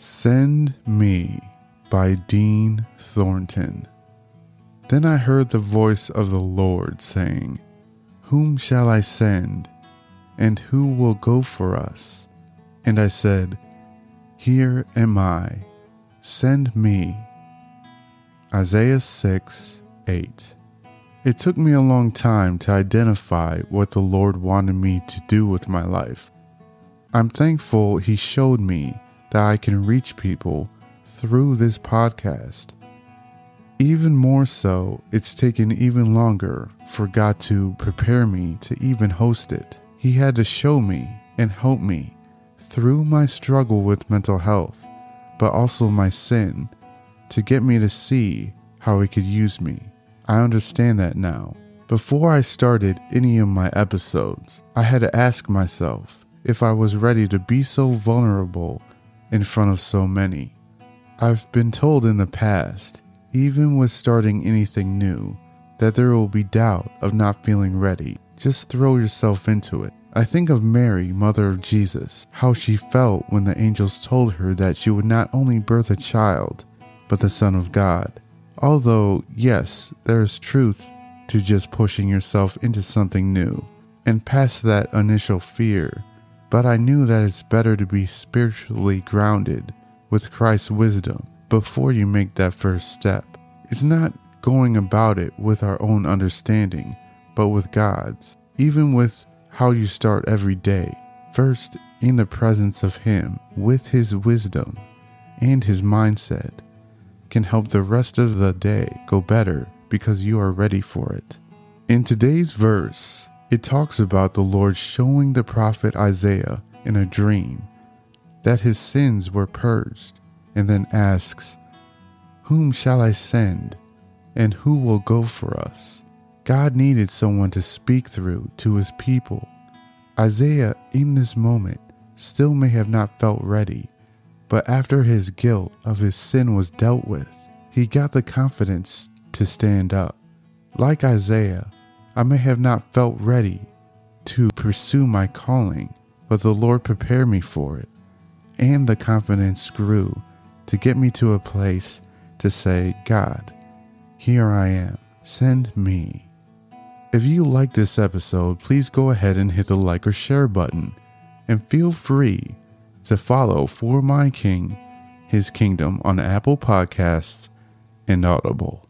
Send Me by Dean Thornton. Then I heard the voice of the Lord saying, Whom shall I send? And who will go for us? And I said, Here am I. Send me. Isaiah 6 8. It took me a long time to identify what the Lord wanted me to do with my life. I'm thankful He showed me that I can reach people through this podcast. Even more so, it's taken even longer for God to prepare me to even host it. He had to show me and help me through my struggle with mental health, but also my sin, to get me to see how He could use me. I understand that now. Before I started any of my episodes, I had to ask myself if I was ready to be so vulnerable in front of so many. I've been told in the past, even with starting anything new, that there will be doubt of not feeling ready. Just throw yourself into it. I think of Mary, mother of Jesus, how she felt when the angels told her that she would not only birth a child, but the Son of God. Although, yes, there is truth to just pushing yourself into something new and past that initial fear, but I knew that it's better to be spiritually grounded with Christ's wisdom before you make that first step. It's not going about it with our own understanding, but with God's, even with how you start every day. First, in the presence of Him, with His wisdom and His mindset can help the rest of the day go better because you are ready for it. In today's verse, it talks about the Lord showing the prophet Isaiah in a dream that his sins were purged, and then asks, Whom shall I send, and who will go for us? God needed someone to speak through to his people. Isaiah, in this moment, still may have not felt ready but after his guilt of his sin was dealt with, he got the confidence to stand up. Like Isaiah, I may have not felt ready to pursue my calling, but the Lord prepared me for it, and the confidence grew to get me to a place to say, God, here I am, send me. If you like this episode, please go ahead and hit the like or share button, and feel free to follow For My King, His Kingdom on Apple Podcasts and Audible.